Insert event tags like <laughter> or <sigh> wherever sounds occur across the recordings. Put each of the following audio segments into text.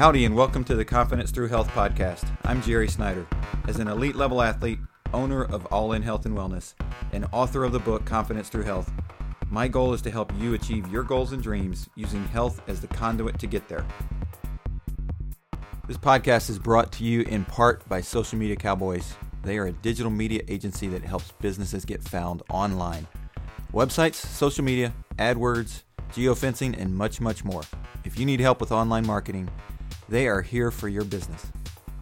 Howdy, and welcome to the Confidence Through Health podcast. I'm Jerry Snyder. As an elite level athlete, owner of All In Health and Wellness, and author of the book Confidence Through Health, my goal is to help you achieve your goals and dreams using health as the conduit to get there. This podcast is brought to you in part by Social Media Cowboys. They are a digital media agency that helps businesses get found online. Websites, social media, AdWords, geofencing, and much, much more. If you need help with online marketing, they are here for your business.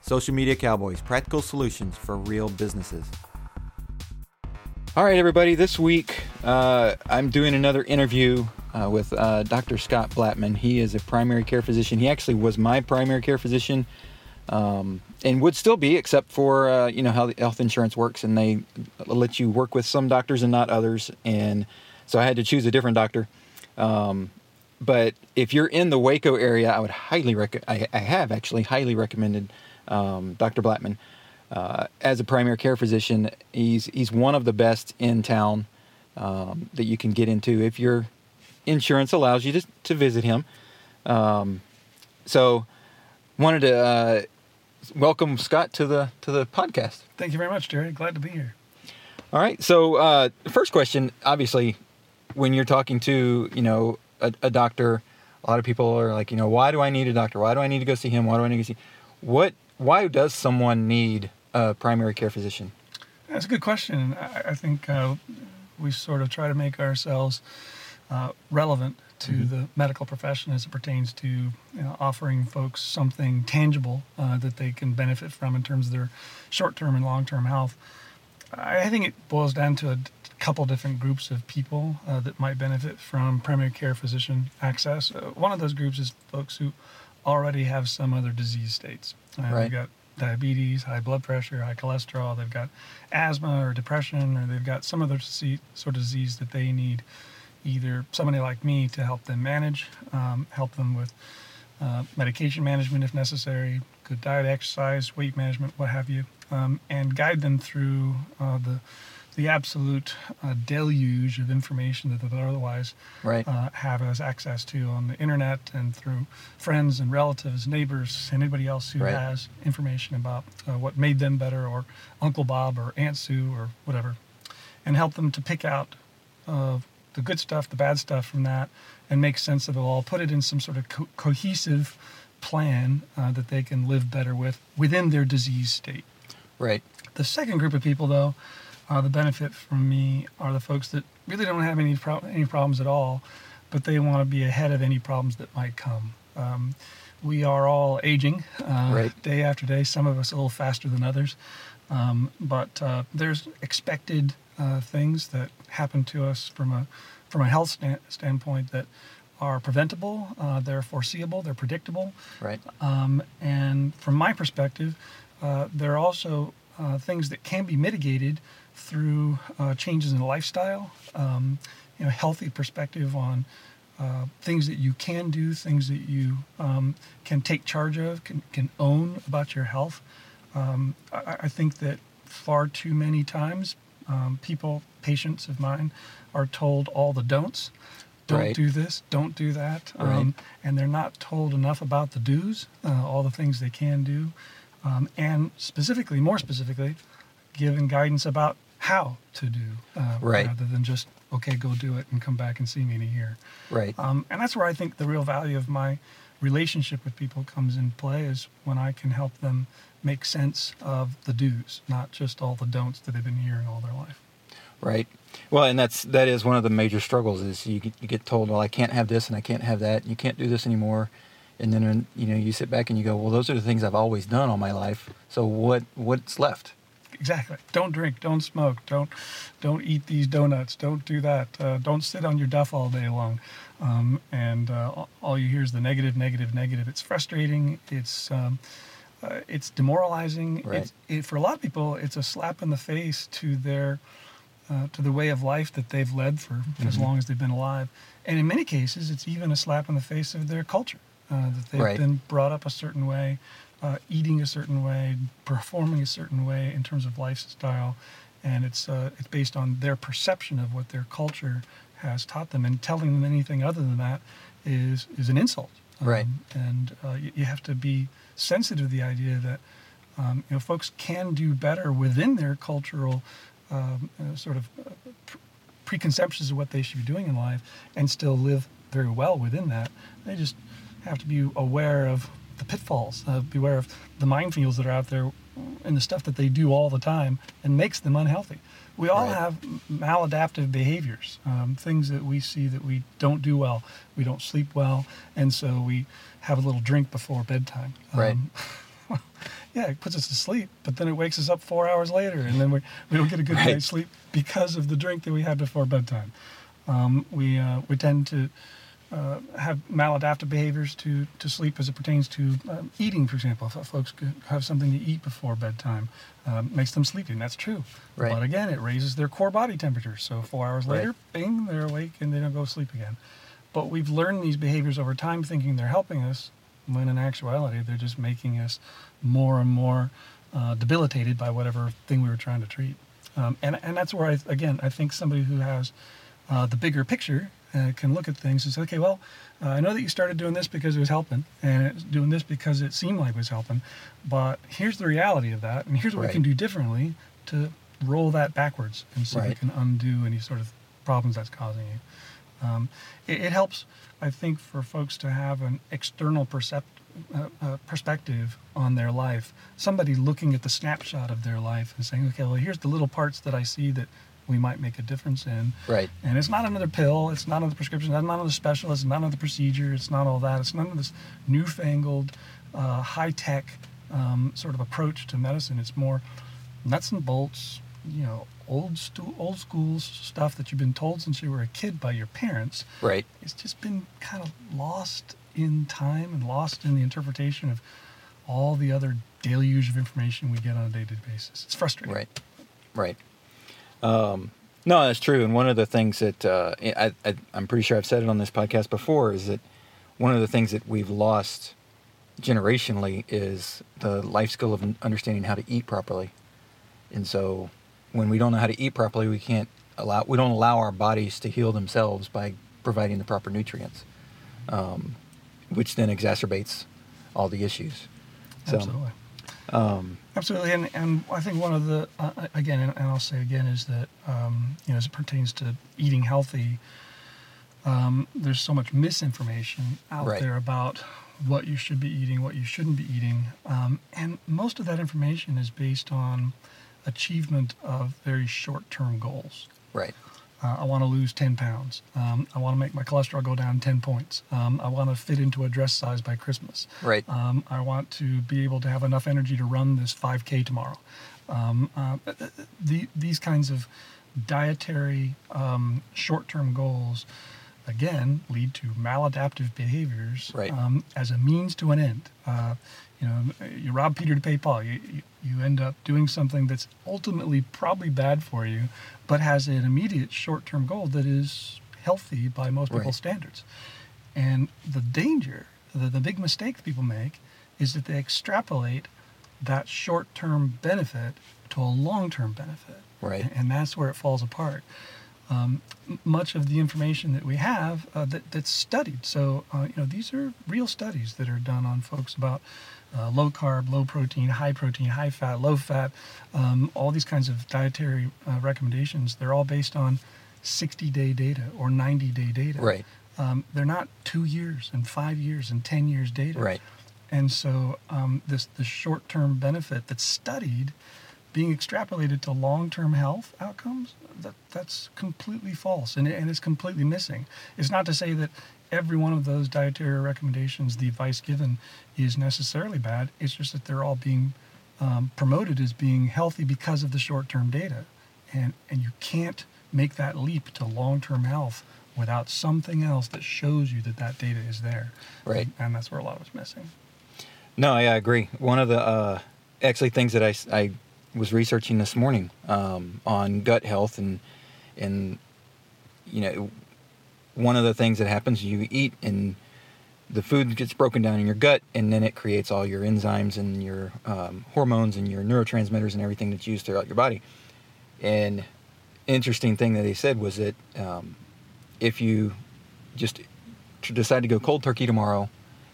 Social Media Cowboys, practical solutions for real businesses. All right, everybody, this week uh, I'm doing another interview uh, with uh, Dr. Scott Blattman. He is a primary care physician. He actually was my primary care physician um, and would still be, except for, uh, you know, how the health insurance works and they let you work with some doctors and not others. And so I had to choose a different doctor. Um, but if you're in the Waco area, I would highly recommend. I, I, have actually highly recommended um, Dr. Blattman uh, as a primary care physician. He's he's one of the best in town um, that you can get into if your insurance allows you to to visit him. Um, so, wanted to uh, welcome Scott to the to the podcast. Thank you very much, Jerry. Glad to be here. All right. So, uh, first question, obviously, when you're talking to you know a, a, doctor, a lot of people are like, you know, why do I need a doctor? Why do I need to go see him? Why do I need to see? What? Why does someone need a primary care physician? That's a good question. I, I think uh, we sort of try to make ourselves uh, relevant to mm-hmm. the medical profession as it pertains to you know, offering folks something tangible uh, that they can benefit from in terms of their short-term and long-term health. I think it boils down to a couple different groups of people uh, that might benefit from primary care physician access. Uh, one of those groups is folks who already have some other disease states. Uh, right. They've got diabetes, high blood pressure, high cholesterol, they've got asthma or depression, or they've got some other sort of disease that they need either somebody like me to help them manage, um, help them with uh, medication management if necessary, good diet, exercise, weight management, what have you, um, and guide them through uh, the the absolute uh, deluge of information that they would otherwise right. uh, have as access to on the internet and through friends and relatives, neighbors, anybody else who right. has information about uh, what made them better, or Uncle Bob, or Aunt Sue, or whatever, and help them to pick out uh, the good stuff, the bad stuff from that, and make sense of it all. Put it in some sort of co- cohesive plan uh, that they can live better with within their disease state. Right. The second group of people, though uh, the benefit from me are the folks that really don't have any pro- any problems at all, but they want to be ahead of any problems that might come. Um, we are all aging uh, right. day after day. Some of us a little faster than others, um, but uh, there's expected uh, things that happen to us from a from a health stand- standpoint that are preventable. Uh, they're foreseeable. They're predictable. Right. Um, and from my perspective, uh, there are also things that can be mitigated through uh, changes in lifestyle, um, you know, healthy perspective on uh, things that you can do, things that you um, can take charge of, can, can own about your health. Um, I, I, think that far too many times, um, people, patients of mine, are told all the don'ts. Don't right. do this, don't do that. Right. Um, and they're not told enough about the do's, uh, all the things they can do. Um, and specifically, more specifically, given guidance about how to do, uh, right. rather than just okay, go do it and come back and see me in a year. Right. Um, and that's where I think the real value of my relationship with people comes in play is when I can help them make sense of the do's, not just all the don'ts that they've been hearing all their life. Right. Well, and that's that is one of the major struggles is you get, you get told, well, I can't have this and I can't have that. And you can't do this anymore. And then you know you sit back and you go, well, those are the things I've always done all my life. So what what's left? Exactly. Don't drink. Don't smoke. Don't don't eat these donuts. Don't do that. Uh, don't sit on your duff all day long. Um, and uh, all you hear is the negative, negative, negative. It's frustrating. It's um, uh, it's demoralizing. Right. It's, it, for a lot of people, it's a slap in the face to their uh, to the way of life that they've led for mm-hmm. as long as they've been alive. And in many cases, it's even a slap in the face of their culture uh, that they've right. been brought up a certain way uh, eating a certain way, performing a certain way in terms of lifestyle, and it's uh, it's based on their perception of what their culture has taught them, and telling them anything other than that is is an insult. Right. Um, and uh, you, you have to be sensitive to the idea that um, you know folks can do better within their cultural um, uh, sort of uh, pre- preconceptions of what they should be doing in life and still live very well within that. They just have to be aware of the pitfalls, uh, beware of the minefields that are out there and the stuff that they do all the time and makes them unhealthy. We all Right. have maladaptive behaviors, um, things that we see that we don't do well. We don't sleep well, and so we have a little drink before bedtime. Right. Um, <laughs> yeah, it puts us to sleep, but then it wakes us up four hours later, and then we, we don't get a good Right. night's sleep because of the drink that we had before bedtime. Um, we uh, we tend to uh, have maladaptive behaviors to, to sleep as it pertains to um, eating, for example. If folks have something to eat before bedtime, um, makes them sleepy, and that's true. Right. But again, it raises their core body temperature. So four hours Right. later, bing, they're awake and they don't go to sleep again. But we've learned these behaviors over time thinking they're helping us, when in actuality, they're just making us more and more uh, debilitated by whatever thing we were trying to treat. Um, and, and that's where, I, again, I think somebody who has uh, the bigger picture uh, can look at things and say, okay, well, uh, I know that you started doing this because it was helping, and it's doing this because it seemed like it was helping, but here's the reality of that, and here's what Right. we can do differently to roll that backwards and see if we can undo any sort of problems that's causing you. Um, it, it helps, I think, for folks to have an external percept, uh, uh, perspective on their life. Somebody looking at the snapshot of their life and saying, okay, well, here's the little parts that I see that we might make a difference in. Right. And it's not another pill, it's not another prescription, it's not another specialist, it's not another procedure, it's not all that. It's none of this newfangled, uh, high tech um, sort of approach to medicine. It's more nuts and bolts, you know, old, stu- old school stuff that you've been told since you were a kid by your parents. Right. It's just been kind of lost in time and lost in the interpretation of all the other deluge of information we get on a day to day basis. It's frustrating. Right. Right. Um, no, that's true. And one of the things that uh, I, I, I'm pretty sure I've said it on this podcast before is that one of the things that we've lost generationally is the life skill of understanding how to eat properly. And so, when we don't know how to eat properly, we can't allow we don't allow our bodies to heal themselves by providing the proper nutrients, um, which then exacerbates all the issues. So, Absolutely. Um, Absolutely, and, and I think one of the uh, again, and, and I'll say again, is that um, you know as it pertains to eating healthy, um, there's so much misinformation out Right. there about what you should be eating, what you shouldn't be eating, um, and most of that information is based on achievement of very short-term goals. right. Uh, I want to lose 10 pounds. Um, I want to make my cholesterol go down 10 points. Um, I want to fit into a dress size by Christmas. Right. Um, I want to be able to have enough energy to run this 5K tomorrow. Um, uh, the, these kinds of dietary um, short term goals, again, lead to maladaptive behaviors Right. um, as a means to an end. Uh, you know, you rob Peter to pay Paul. You, you, end up doing something that's ultimately probably bad for you, but has an immediate short term goal that is healthy by most people's Right. standards. And the danger, the, the big mistake that people make, is that they extrapolate that short term benefit to a long term benefit. Right. And that's where it falls apart. Um, much of the information that we have uh, that, that's studied. So, uh, you know, these are real studies that are done on folks about uh, low carb, low protein, high protein, high fat, low fat, um, all these kinds of dietary uh, recommendations. They're all based on 60 day data or 90 day data. Right. Um, they're not two years and five years and 10 years data. Right. And so um, this the short-term benefit that's studied being extrapolated to long-term health outcomes, that that's completely false and, and it's completely missing. It's not to say that every one of those dietary recommendations, the advice given, is necessarily bad. It's just that they're all being um, promoted as being healthy because of the short-term data, and and you can't make that leap to long-term health without something else that shows you that that data is there. Right. And, and that's where a lot of it's missing. No, yeah, I agree. One of the uh, actually things that I, I was researching this morning um, on gut health and and you know one of the things that happens you eat and the food gets broken down in your gut and then it creates all your enzymes and your um, hormones and your neurotransmitters and everything that's used throughout your body. And interesting thing that they said was that um, if you just decide to go cold turkey tomorrow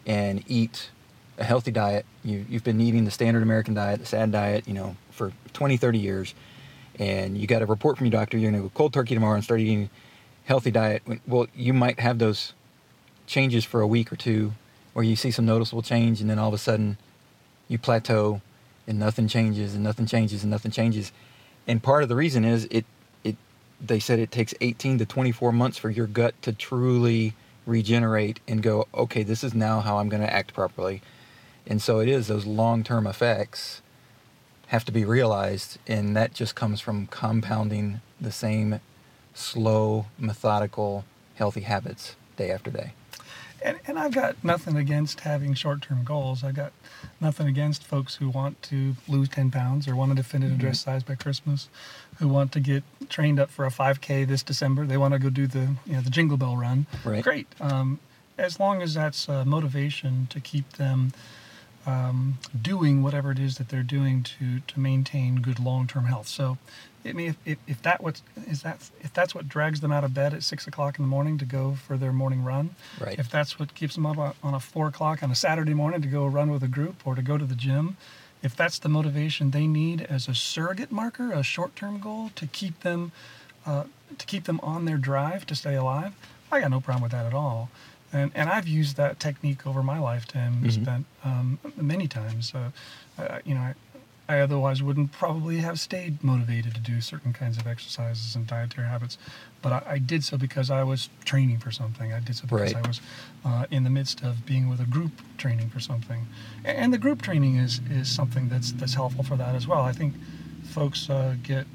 and eat a healthy diet. You, you've been eating the standard American diet, the SAD diet, you know, for 20, 30 years, and you got a report from your doctor, you're going to go cold turkey tomorrow and start eating healthy diet. Well, you might have those changes for a week or two where you see some noticeable change and then all of a sudden you plateau and nothing changes and nothing changes and nothing changes. And part of the reason is it it they said it takes 18 to 24 months for your gut to truly regenerate and go, okay, this is now how I'm going to act properly. And so it is those long-term effects have to be realized and that just comes from compounding the same slow, methodical, healthy habits day after day and, and I've got nothing against having short term goals. I've got nothing against folks who want to lose 10 pounds or want to definitive mm-hmm. dress size by Christmas, who want to get trained up for a 5K this December. They want to go do the, you know, the Jingle Bell run. Right. Great. Um, as long as that's motivation to keep them um, doing whatever it is that they're doing to, to maintain good long term health. So I mean, if, if, if that what is that if that's what drags them out of bed at six o'clock in the morning to go for their morning run, right. if that's what keeps them up on a four o'clock on a Saturday morning to go run with a group or to go to the gym, if that's the motivation they need as a surrogate marker, a short-term goal to keep them uh, to keep them on their drive to stay alive, I got no problem with that at all. And, and I've used that technique over my lifetime, mm-hmm. spent um, many times. Uh, uh, you know, I, I otherwise wouldn't probably have stayed motivated to do certain kinds of exercises and dietary habits. But I, I did so because I was training for something. I did so because right. I was uh, in the midst of being with a group training for something. And, and, the group training is, is something that's, that's helpful for that as well. I think folks uh, get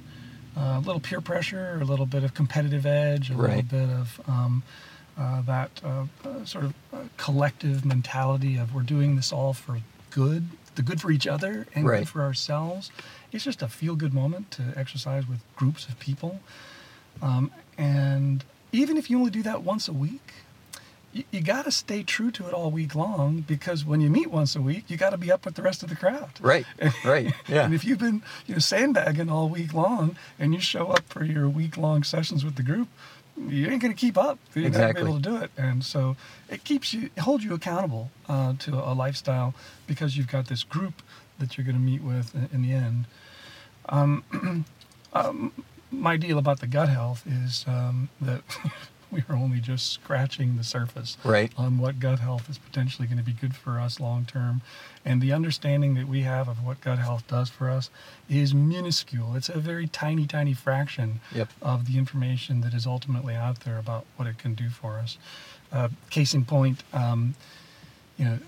a little peer pressure, a little bit of competitive edge, a right. little bit of um, uh, that uh, uh, sort of uh, collective mentality of we're doing this all for good the good for each other and right. good for ourselves. It's just a feel good moment to exercise with groups of people. Um, and even if you only do that once a week, you, you got to stay true to it all week long because when you meet once a week, you got to be up with the rest of the crowd. Right, right, <laughs> yeah. and if you've been you know sandbagging all week long and you show up for your week long sessions with the group, you ain't going to keep up. You're exactly. not be able to do it, and so it keeps you, it holds you accountable uh, to a lifestyle because you've got this group that you're going to meet with in, in the end. Um, <clears throat> um, my deal about the gut health is um, that <laughs> <laughs> we are only just scratching the surface right. on what gut health is potentially going to be good for us long term. And the understanding that we have of what gut health does for us is minuscule. It's a very tiny, tiny fraction yep. of the information that is ultimately out there about what it can do for us. Uh, case in point, um, you know,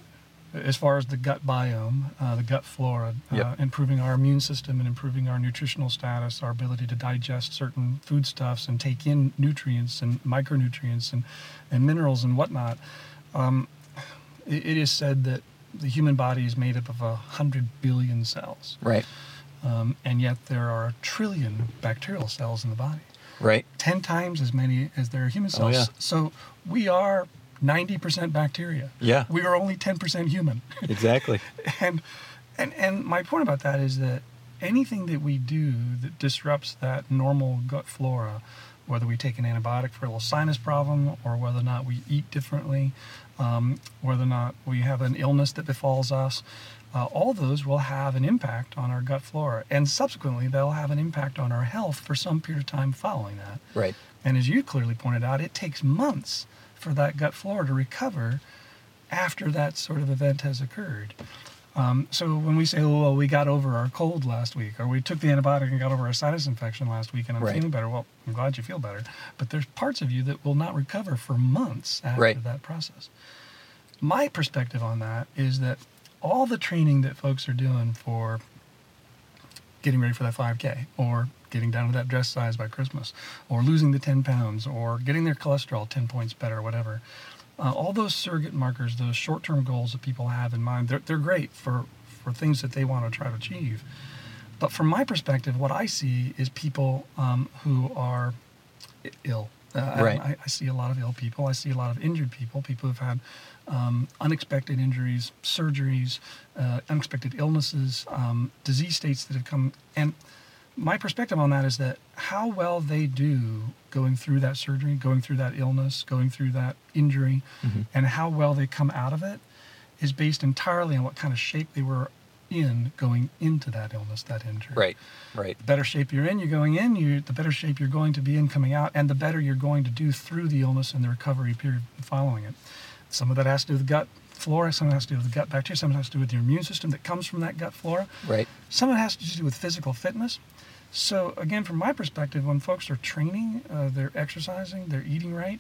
as far as the gut biome, uh, the gut flora, uh, yep. improving our immune system and improving our nutritional status, our ability to digest certain foodstuffs and take in nutrients and micronutrients and, and minerals and whatnot. Um, it, it is said that the human body is made up of a hundred billion cells. Right. Um, and yet there are a trillion bacterial cells in the body. Right. Ten times as many as there are human cells. Oh, yeah. So we are 90% bacteria. Yeah. We are only 10% human. <laughs> Exactly. and, and, and my point about that is that anything that we do that disrupts that normal gut flora, whether we take an antibiotic for a little sinus problem or whether or not we eat differently, um, whether or not we have an illness that befalls us, uh, all those will have an impact on our gut flora. And subsequently, they'll have an impact on our health for some period of time following that. Right. And as you clearly pointed out, it takes months for that gut flora to recover after that sort of event has occurred. Um, so when we say, oh, well, we got over our cold last week, or we took the antibiotic and got over our sinus infection last week, and I'm right. feeling better. Well, I'm glad you feel better, but there's parts of you that will not recover for months after right. that process. My perspective on that is that all the training that folks are doing for getting ready for that 5K, or getting down to that dress size by Christmas, or losing the 10 pounds, or getting their cholesterol 10 points better, or whatever. Uh, all those surrogate markers, those short term goals that people have in mind, they're, they're great for, for things that they want to try to achieve. But from my perspective, what I see is people um, who are ill. Uh, right. I, I, see a lot of ill people. I see a lot of injured people, people who've had um, unexpected injuries, surgeries, uh, unexpected illnesses, um, disease states that have come. And my perspective on that is that how well they do going through that surgery, going through that illness, going through that injury, mm-hmm. and how well they come out of it is based entirely on what kind of shape they were in going into that illness, that injury. Right. Right. The better shape you're in, you're going in, you the better shape you're going to be in coming out, and the better you're going to do through the illness and the recovery period following it. Some of that has to do with gut flora, some of it has to do with the gut bacteria, some of it has to do with your immune system that comes from that gut flora. Right. Some of it has to do with physical fitness. So again, from my perspective, when folks are training, uh, they're exercising, they're eating right.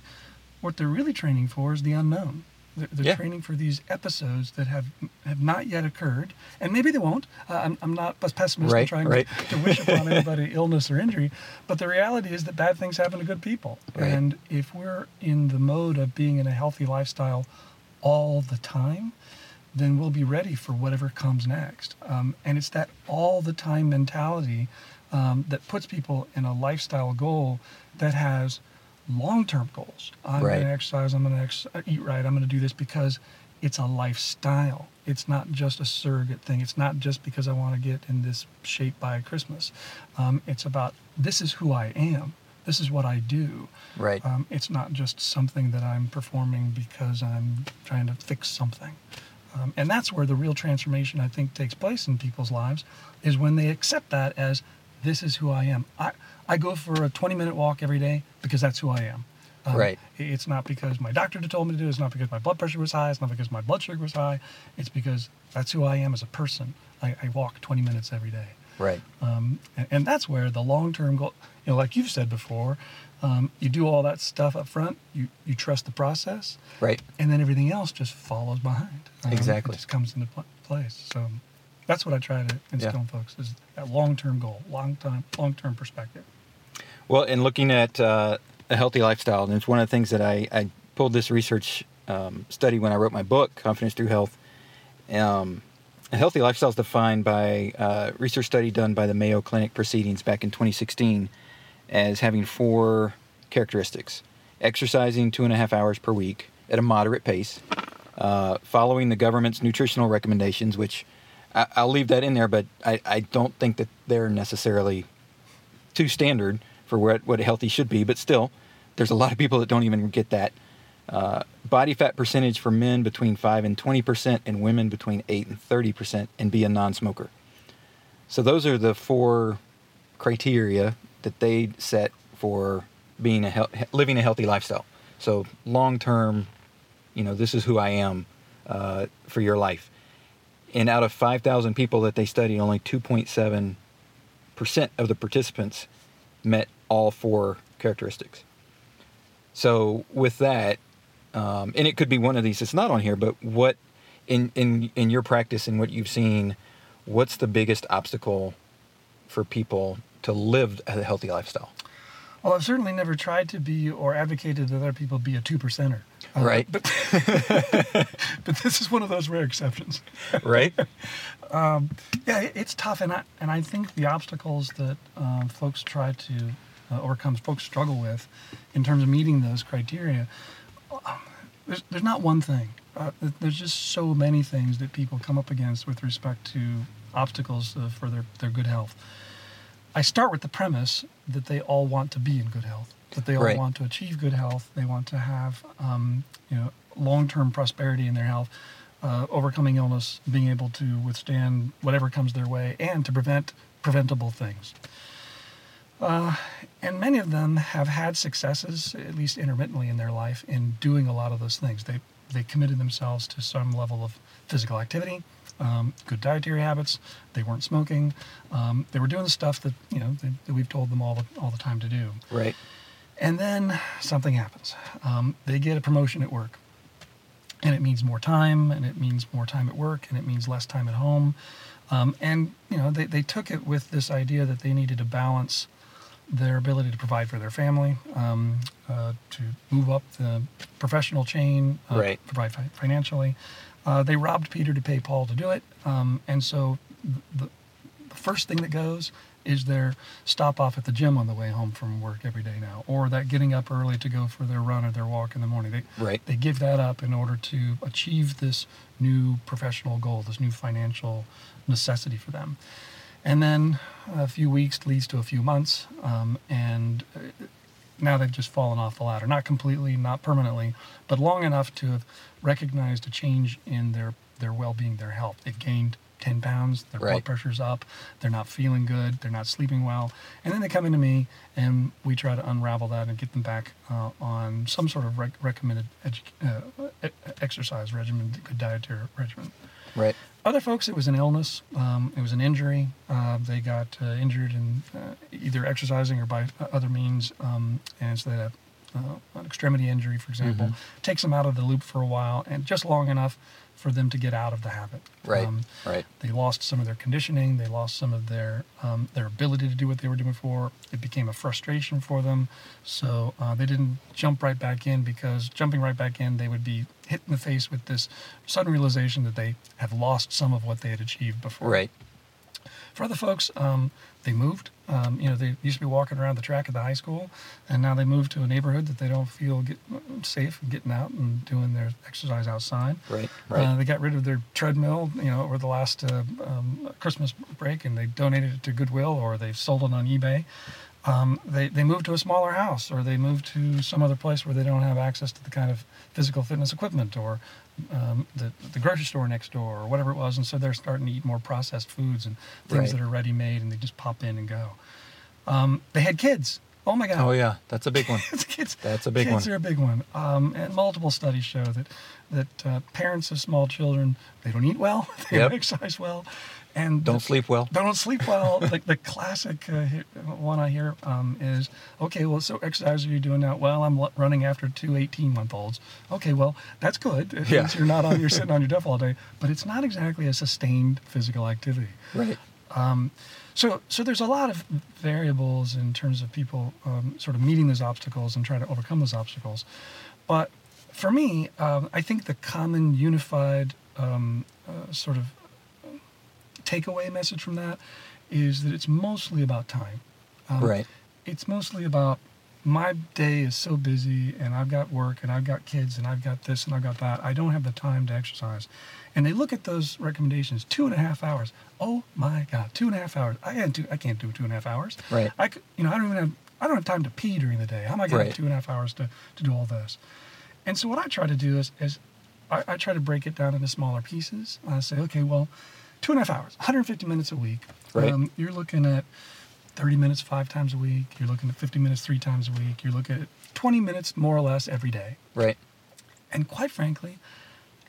What they're really training for is the unknown. They're, they're Yeah. training for these episodes that have have not yet occurred, and maybe they won't. Uh, I'm, I'm not a pessimist Right, trying right. to, to wish upon <laughs> anybody illness or injury, but the reality is that bad things happen to good people. Right. And if we're in the mode of being in a healthy lifestyle all the time, then we'll be ready for whatever comes next. Um, and it's that all the time mentality um, that puts people in a lifestyle goal that has long term goals. I'm Right. going to exercise, I'm going to ex- uh, eat right, I'm going to do this because it's a lifestyle. It's not just a surrogate thing. It's not just because I want to get in this shape by Christmas. Um, it's about this is who I am. This is what I do. Right. Um, it's not just something that I'm performing because I'm trying to fix something. Um, and that's where the real transformation, I think, takes place in people's lives, is when they accept that as this is who I am. I, I go for a 20 minute walk every day because that's who I am. Um, Right. It's not because my doctor told me to do it. It's not because my blood pressure was high. It's not because my blood sugar was high. It's because that's who I am as a person. I, I walk 20 minutes every day. Right. Um, and, and that's where the long-term goal, you know, like you've said before, um, you do all that stuff up front. You you trust the process, Right. and then everything else just follows behind. Um, Exactly. it just comes into pl- place. So that's what I try to instill Yeah. in folks is that long-term goal, long-term long-term perspective. Well, in looking at uh, a healthy lifestyle, and it's one of the things that I, I pulled this research um, study when I wrote my book, Confidence Through Health. Um, a healthy lifestyle is defined by a research study done by the Mayo Clinic Proceedings back in 2016 as having four characteristics exercising two and a half hours per week at a moderate pace, uh, following the government's nutritional recommendations, which I, I'll leave that in there, but I, I don't think that they're necessarily too standard for what, what healthy should be, but still, there's a lot of people that don't even get that. Uh, body fat percentage for men between 5 and 20%, and women between 8 and 30%, and be a non smoker. So, those are the four criteria that they set for being a he- living a healthy lifestyle. So, long term, you know, this is who I am uh, for your life. And out of 5,000 people that they studied, only 2.7 percent of the participants met all four characteristics. So with that, um, and it could be one of these. It's not on here, but what in in in your practice and what you've seen, what's the biggest obstacle for people to live a healthy lifestyle? Well, I've certainly never tried to be or advocated that other people be a two percenter. Uh, Right. But, <laughs> but this is one of those rare exceptions. Right. <laughs> Yeah, it- it's tough, and I and I think the obstacles that um, folks try to uh, overcome, folks struggle with, in terms of meeting those criteria. uh, There's there's not one thing. Uh, there's just so many things that people come up against with respect to obstacles uh, for their their good health. I start with the premise that they all want to be in good health, that they all Right. want to achieve good health, they want to have um, you know long-term prosperity in their health, uh, overcoming illness, being able to withstand whatever comes their way, and to prevent preventable things. Uh, and many of them have had successes, at least intermittently in their life, in doing a lot of those things. They they committed themselves to some level of physical activity, um, good dietary habits. They weren't smoking. Um, they were doing the stuff that you know that, that we've told them all the all the time to do. Right. And then something happens. Um, they get a promotion at work. And it means more time, and it means more time at work, and it means less time at home. Um, and, you know, they, they took it with this idea that they needed to balance their ability to provide for their family, um, uh, to move up the professional chain, uh, Right. provide fi- financially. Uh, they robbed Peter to pay Paul to do it. Um, and so the, the first thing that goes is their stop off at the gym on the way home from work every day now, or that getting up early to go for their run or their walk in the morning. They, Right. they give that up in order to achieve this new professional goal, this new financial necessity for them. And then a few weeks leads to a few months, um, and uh, now they've just fallen off the ladder. Not completely, not permanently, but long enough to have recognized a change in their their well-being, their health. They've gained 10 pounds, their blood pressure's up, they're not feeling good, they're not sleeping well, and then they come into me and we try to unravel that and get them back uh, on some sort of rec- recommended edu- uh, exercise regimen, good dietary regimen. Right. Other folks, it was an illness, um, it was an injury. Uh, they got uh, injured in uh, either exercising or by other means, um, and so they had uh, an extremity injury, for example, Mhm. takes them out of the loop for a while, and just long enough for them to get out of the habit. Right. Um, right. they lost some of their conditioning. They lost some of their um, their ability to do what they were doing before. It became a frustration for them, so uh, they didn't jump right back in because jumping right back in, they would be hit in the face with this sudden realization that they have lost some of what they had achieved before. Right. For other folks, um, they moved. Um, you know, they used to be walking around the track at the high school, and now they moved to a neighborhood that they don't feel get, safe getting out and doing their exercise outside. Right. Right. Uh, they got rid of their treadmill, you know, over the last uh, um, Christmas break, and they donated it to Goodwill or they sold it on eBay. Um, they they moved to a smaller house, or they moved to some other place where they don't have access to the kind of physical fitness equipment, or um, the the grocery store next door, or whatever it was, and so they're starting to eat more processed foods and things Right. that are ready made, and they just pop in and go. Um, they had kids. Oh my God! oh yeah, that's a big one. <laughs> kids, That's a big kids one. Kids are a big one. Um, and multiple studies show that that uh, parents of small children they don't eat well, <laughs> they Yep. don't exercise well, and Don't sleep well. Don't sleep well. <laughs> like the classic uh, one I hear um, is, okay, well, so exercise are you doing now? Well, I'm l- running after two 18 month olds. Okay, well, that's good. It Yeah. means you're not on, you're sitting on your <laughs> duff all day, but it's not exactly a sustained physical activity. Right. Um, so, so there's a lot of variables in terms of people um, sort of meeting those obstacles and trying to overcome those obstacles. But for me, um, I think the common unified um, uh, sort of takeaway message from that is that it's mostly about time. Um, Right. It's mostly about my day is so busy and I've got work and I've got kids and I've got this and I've got that. I don't have the time to exercise. And they look at those recommendations, two and a half hours. Oh my God, two and a half hours. I can't do I can't do two and a half hours. Right. I could, you know, I don't even have I don't have time to pee during the day. How am I going to Right. two and a half hours to, to do all this? And so what I try to do is, is I, I try to break it down into smaller pieces. I say, okay, well, two and a half hours, 150 minutes a week. Right. Um, you're looking at 30 minutes five times a week. You're looking at 50 minutes three times a week. You're looking at 20 minutes more or less every day. Right. And quite frankly,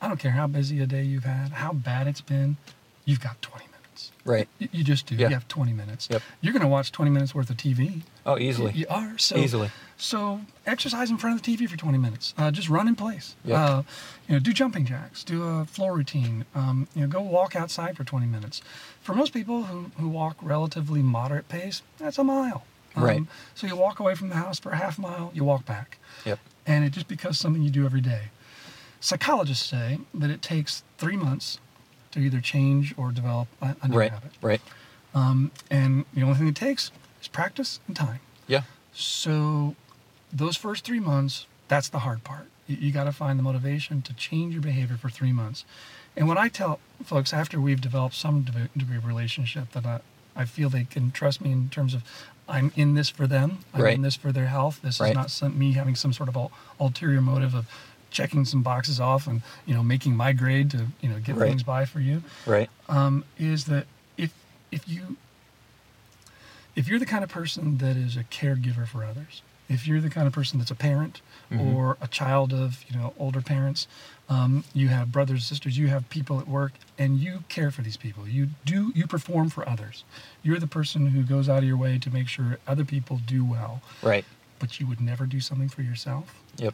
I don't care how busy a day you've had, how bad it's been, you've got 20 minutes. Right. You, you just do. Yeah. You have 20 minutes. Yep. You're going to watch 20 minutes worth of TV. Oh, easily. You are so Easily. So exercise in front of the TV for 20 minutes. Uh, just run in place. Yep. Uh, you know, do jumping jacks. Do a floor routine. Um, you know, go walk outside for 20 minutes. For most people who, who walk relatively moderate pace, that's a mile. Um, Right. So you walk away from the house for a half mile. You walk back, Yep. and it just becomes something you do every day. Psychologists say that it takes three months to either change or develop a, a new Right. habit. Right. Um, and the only thing it takes is practice and time. Yeah. So, those first three months, that's the hard part. You, you got to find the motivation to change your behavior for three months. And what I tell folks after we've developed some de- degree of relationship that I, I feel they can trust me in terms of I'm in this for them, I'm Right. in this for their health. This Right. is not some, me having some sort of ul- ulterior motive of checking some boxes off and you know making my grade to you know get Right. things by for you Right. um, is that if if you if you're the kind of person that is a caregiver for others, if you're the kind of person that's a parent Mhm. or a child of you know older parents, um, you have brothers, sisters, you have people at work, and you care for these people. You do you perform for others. You're the person who goes out of your way to make sure other people do well, Right. but you would never do something for yourself Yep.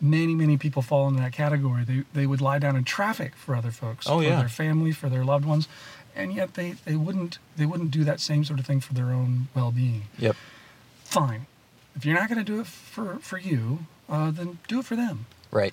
Many many people fall into that category they, they would lie down in traffic for other folks Oh, for yeah. their family for their loved ones and yet they, they wouldn't they wouldn't do that same sort of thing for their own well-being Yep. fine if you're not going to do it for for you uh, then do it for them Right.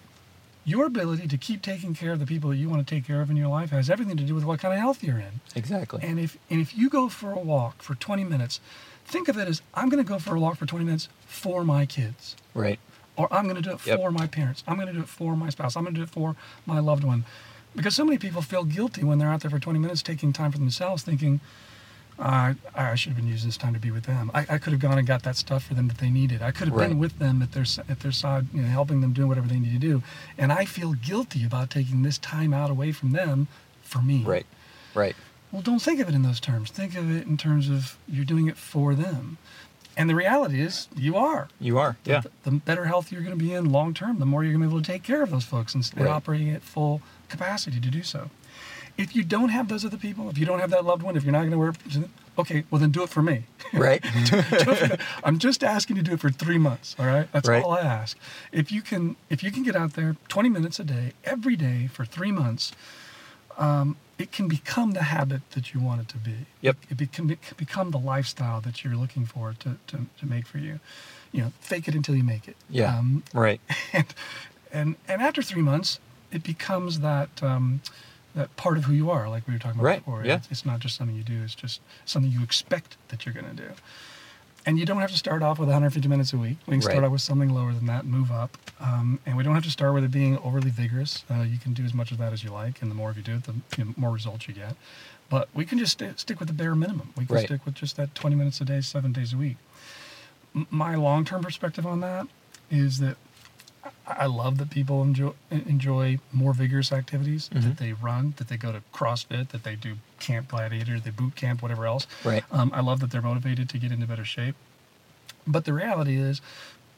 your ability to keep taking care of the people that you want to take care of in your life has everything to do with what kind of health you're in Exactly. and if and if you go for a walk for 20 minutes think of it as i'm going to go for a walk for 20 minutes for my kids right. Or I'm going to do it Yep. for my parents. I'm going to do it for my spouse. I'm going to do it for my loved one. Because so many people feel guilty when they're out there for 20 minutes taking time for themselves, thinking, I, I should have been using this time to be with them. I, I could have gone and got that stuff for them that they needed. I could have Right. been with them at their at their side, you know, helping them do whatever they need to do. And I feel guilty about taking this time out away from them for me. Right. Right. Well, don't think of it in those terms. Think of it in terms of you're doing it for them. And the reality is, you are. You are. Yeah. The, the better health you're going to be in long term, the more you're going to be able to take care of those folks and, Right. operating at full capacity to do so. If you don't have those other people, if you don't have that loved one, if you're not going to work, okay, well then do it for me. <laughs> Right. I'm just asking you to do it for three months. All right, that's Right. all I ask. If you can, if you can get out there 20 minutes a day, every day for three months, um, it can become the habit that you want it to be. Yep. It, can, be, can become the lifestyle that you're looking for to, to, to make for you. You know, fake it until you make it. Yeah. Um, right. <laughs> and and and after three months, it becomes that um, that part of who you are, like we were talking about Right, before. yeah. It's, it's not just something you do; it's just something you expect that you're going to do. And you don't have to start off with 150 minutes a week. We can start Right. out with something lower than that move up. Um, and we don't have to start with it being overly vigorous. Uh, you can do as much of that as you like, and the more of you do it, the you know, more results you get. But we can just st- stick with the bare minimum. We can Right. stick with just that 20 minutes a day, seven days a week. M- my long-term perspective on that is that I love that people enjoy enjoy more vigorous activities. Mhm. That they run, that they go to CrossFit, that they do Camp Gladiator, they boot camp, whatever else. Right. Um, I love that they're motivated to get into better shape. But the reality is,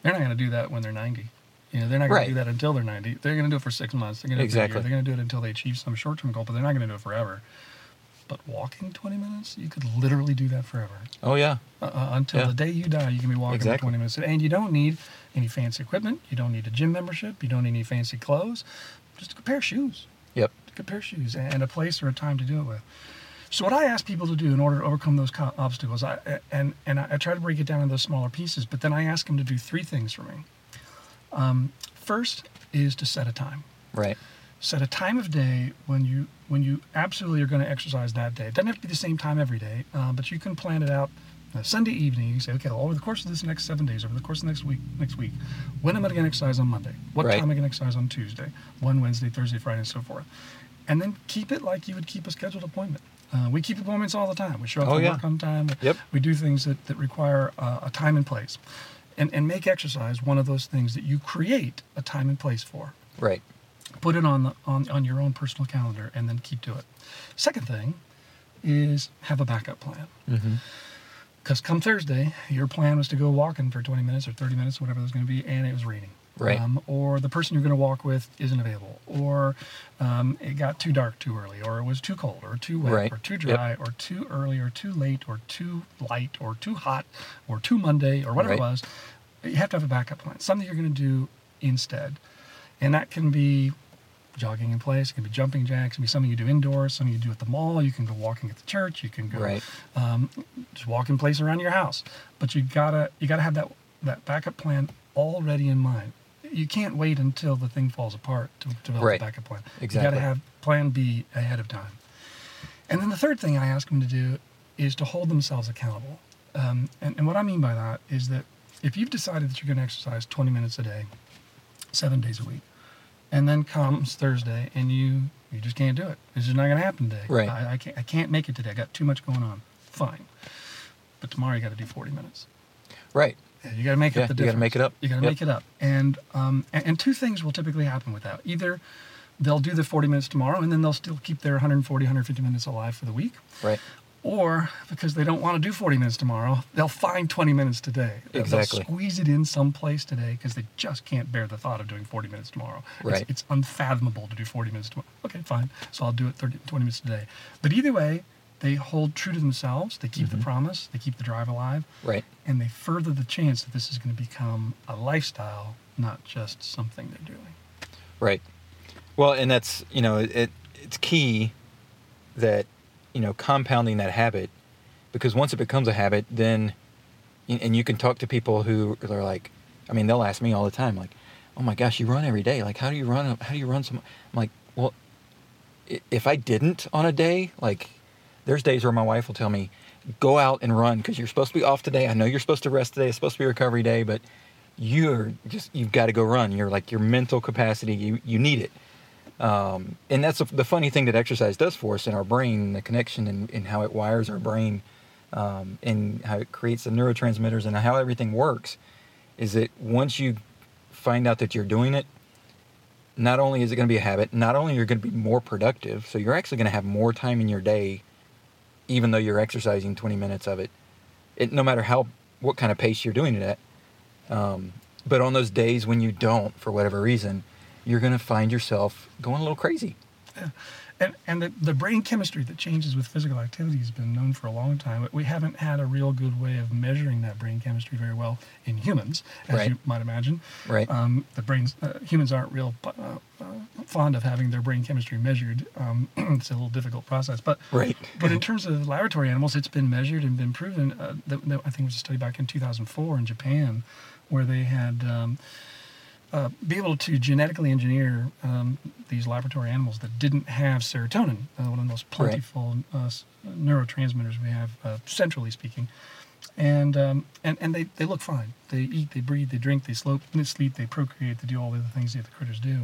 they're not going to do that when they're 90. You know, they're not going Right. to do that until they're 90. They're going to do it for six months. They're going to Exactly. They're going to do it until they achieve some short-term goal, but they're not going to do it forever. But walking 20 minutes, you could literally do that forever. Oh yeah. Uh, uh, until Yeah. the day you die, you can be walking for 20 minutes. And you don't need any fancy equipment. You don't need a gym membership. You don't need any fancy clothes. Just a pair of shoes. Yep. A pair of shoes and a place or a time to do it with. So what I ask people to do in order to overcome those co- obstacles, I, and and I, try to break it down into those smaller pieces, but then I ask them to do three things for me. Um, first is to set a time Right. set a time of day when you when you absolutely are going to exercise that day. It doesn't have to be the same time every day, uh, but you can plan it out. Uh, Sunday evening, you say, okay, well, over the course of this next seven days, over the course of the next week, next week, when am I going to exercise on Monday? What Right. time am I going to exercise on Tuesday? One Wednesday, Thursday, Friday, and so forth. And then keep it like you would keep a scheduled appointment. Uh, we keep appointments all the time. We show up Oh, for yeah. work on time. Yep. We do things that, that require uh, a time and place. And, and make exercise one of those things that you create a time and place for Right. put it on the on, on your own personal calendar and then keep to it second thing is have a backup plan Mm-hmm. Because come thursday your plan was to go walking for 20 minutes or 30 minutes whatever it was going to be and it was raining Right. um, or the person you're going to walk with isn't available or um, it got too dark too early or it was too cold or too wet Right. or too Yep. dry or too early or too late or too light or too hot or too monday or whatever it Right. was you have to have a backup plan something you're going to do instead and that can be jogging in place. It can be jumping jacks. It can be something you do indoors, something you do at the mall. You can go walking at the church. You can go Right. um, just walk in place around your house. But you gotta you gotta have that that backup plan already in mind. You can't wait until the thing falls apart to develop Right. a backup plan. Exactly. You gotta have plan B ahead of time. And then the third thing I ask them to do is to hold themselves accountable. Um, and, and what I mean by that is that if you've decided that you're going to exercise 20 minutes a day, seven days a week, and then comes Thursday and you you just can't do it. It's just not going to happen today. Right. I, I can't I can't make it today. I got too much going on. Fine, but tomorrow you got to do 40 minutes. Right. Yeah, You got to make Yeah, up the difference. you gotta make it up. You got to Yep. make it up. And, um, and and two things will typically happen with that. Either they'll do the 40 minutes tomorrow, and then they'll still keep their 140, 150 minutes alive for the week. Right. Or because they don't want to do 40 minutes tomorrow, they'll find 20 minutes today. Exactly. They'll squeeze it in someplace today because they just can't bear the thought of doing 40 minutes tomorrow. It's- Right. It's, unfathomable to do 40 minutes tomorrow. Okay, fine. So I'll do it 30, 20 minutes today. But either way, they hold true to themselves. They keep Mm-hmm. the promise. They keep the drive alive Right. and they further the chance that this is going to become a lifestyle, not just something they're doing. Right. Well, and that's you know it it's key that you know compounding that habit because once it becomes a habit, then and you can talk to people who are like, I mean, they'll ask me all the time like, oh my gosh, you run every day. Like, how do you run? How do you run so? mu-" I'm like, well, if I didn't on a day, like, there's days where my wife will tell me, go out and run because you're supposed to be off today. I know you're supposed to rest today. It's supposed to be recovery day, but you're just you've got to go run. You're like your mental capacity. You you need it. Um, and that's the funny thing that exercise does for us in our brain, the connection and, and how it wires our brain um, and how it creates the neurotransmitters and how everything works is that once you find out that you're doing it, not only is it going to be a habit, not only you're going to be more productive, so you're actually going to have more time in your day, even though you're exercising 20 minutes of it, it no matter how what kind of pace you're doing it at. Um, but on those days when you don't, for whatever reason, you're going to find yourself going a little crazy. Yeah. And, and the, the brain chemistry that changes with physical activity has been known for a long time. But we haven't had a real good way of measuring that brain chemistry very well in humans, as Right. you might imagine. Right. Um, the brains, uh, humans aren't real uh, uh, fond of having their brain chemistry measured. Um, <clears throat> it's a little difficult process. But Right. but in terms of laboratory animals, it's been measured and been proven. Uh, that, that I think it was a study back in 2004 in Japan, where they had um, uh, be able to genetically engineer um, these laboratory animals that didn't have serotonin, uh, one of the most Right. plentiful uh, neurotransmitters we have, uh, centrally speaking. And, um, and and they, they look fine. They eat, they breathe, they drink, they slope, they sleep, they procreate, they do all the other things that the critters do.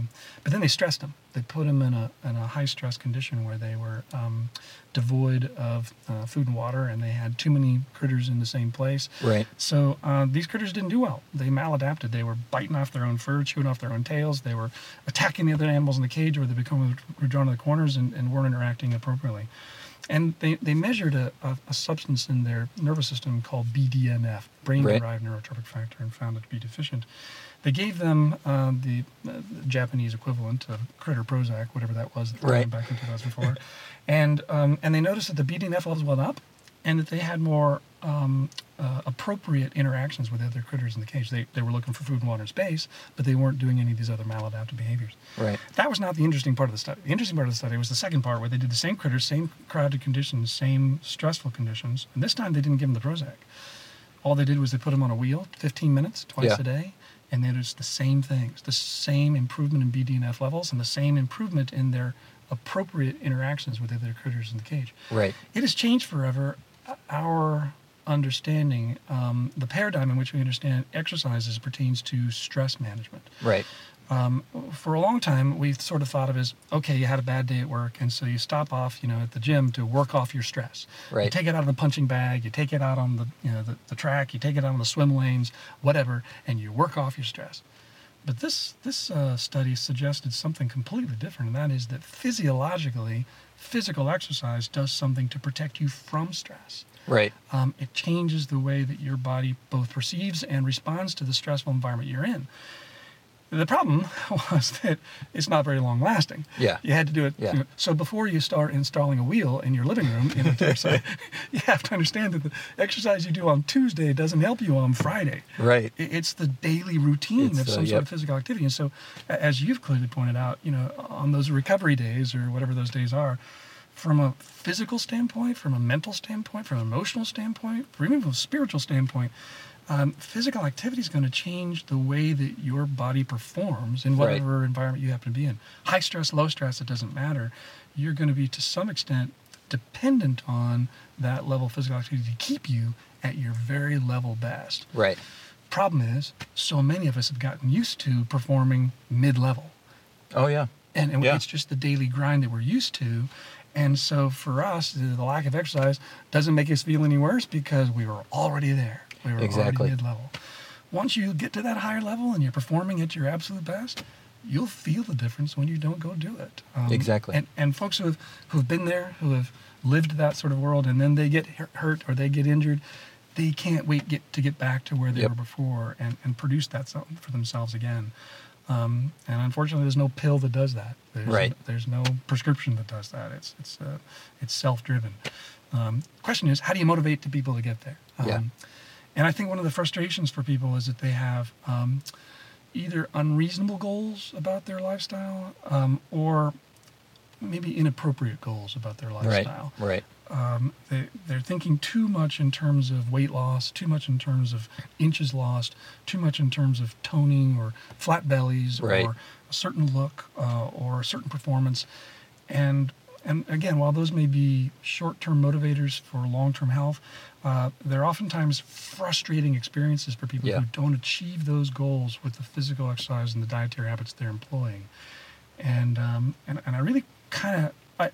But then they stressed them. They put them in a, in a high stress condition where they were um, devoid of uh, food and water, and they had too many critters in the same place. Right. So uh, these critters didn't do well. They maladapted. They were biting off their own fur, chewing off their own tails. They were attacking the other animals in the cage, or they become were drawn to the corners and, and weren't interacting appropriately. And they, they measured a, a, a substance in their nervous system called BDNF, brain-derived neurotropic factor, and found it to be deficient. They gave them uh, the, uh, the Japanese equivalent of critter Prozac, whatever that was at the time Right. back in 2004, and um, and they noticed that the BDNF levels went up, and that they had more um, uh, appropriate interactions with other critters in the cage. They, they were looking for food and water and space, but they weren't doing any of these other maladaptive behaviors. Right. That was not the interesting part of the study. The interesting part of the study was the second part where they did the same critters, same crowded conditions, same stressful conditions, and this time they didn't give them the Prozac. All they did was they put them on a wheel, 15 minutes, twice Yeah. a day, and they noticed the same things, the same improvement in BDNF levels, and the same improvement in their appropriate interactions with other critters in the cage. Right. It has changed forever our understanding, um, the paradigm in which we understand exercise as pertains to stress management. Right. Um, for a long time, we sort of thought of as okay, you had a bad day at work, and so you stop off, you know, at the gym to work off your stress. Right. You take it out of the punching bag, you take it out on the, you know, the, the track, you take it out on the swim lanes, whatever, and you work off your stress. But this this uh, study suggested something completely different, and that is that physiologically, physical exercise does something to protect you from stress. Right. Um, it changes the way that your body both perceives and responds to the stressful environment you're in. The problem <laughs> was that it's not very long lasting. Yeah. You had to do it. Yeah. so before you start installing a wheel in your living room, in a exercise, <laughs> you have to understand that the exercise you do on Tuesday doesn't help you on Friday. Right. It's the daily routine It's, of some sort yep. of physical activity. And so, as you've clearly pointed out, you know, on those recovery days or whatever those days are, from a physical standpoint, from a mental standpoint, from an emotional standpoint, or even from a spiritual standpoint, um, physical activity is going to change the way that your body performs in Right. whatever environment you happen to be in. High stress, low stress, it doesn't matter. You're going to be, to some extent, dependent on that level of physical activity to keep you at your very level best. Right. Problem is, so many of us have gotten used to performing mid level. Oh yeah. And, and Yeah. it's just the daily grind that we're used to. And so for us, the, the lack of exercise doesn't make us feel any worse because we were already there. We were Exactly. already mid level. Once you get to that higher level and you're performing at your absolute best, you'll feel the difference when you don't go do it. Um, Exactly. And, and folks who have, who've been there, who have lived that sort of world, and then they get hurt or they get injured, they can't wait get to get back to where they Yep. were before and, and produce that something for themselves again. Um, and unfortunately, there's no pill that does that. There's, Right. There's no prescription that does that. It's it's uh, it's self-driven. Um, question is, how do you motivate the people to get there? Um, Yeah. And I think one of the frustrations for people is that they have um, either unreasonable goals about their lifestyle um, or maybe inappropriate goals about their Right. lifestyle Right. um, they, they're thinking too much in terms of weight loss, too much in terms of inches lost, too much in terms of toning or flat bellies Right. or a certain look uh, or a certain performance. And and again, while those may be short-term motivators for long-term health, uh, they're oftentimes frustrating experiences for people Yeah. who don't achieve those goals with the physical exercise and the dietary habits they're employing. And um, and, and I really kind of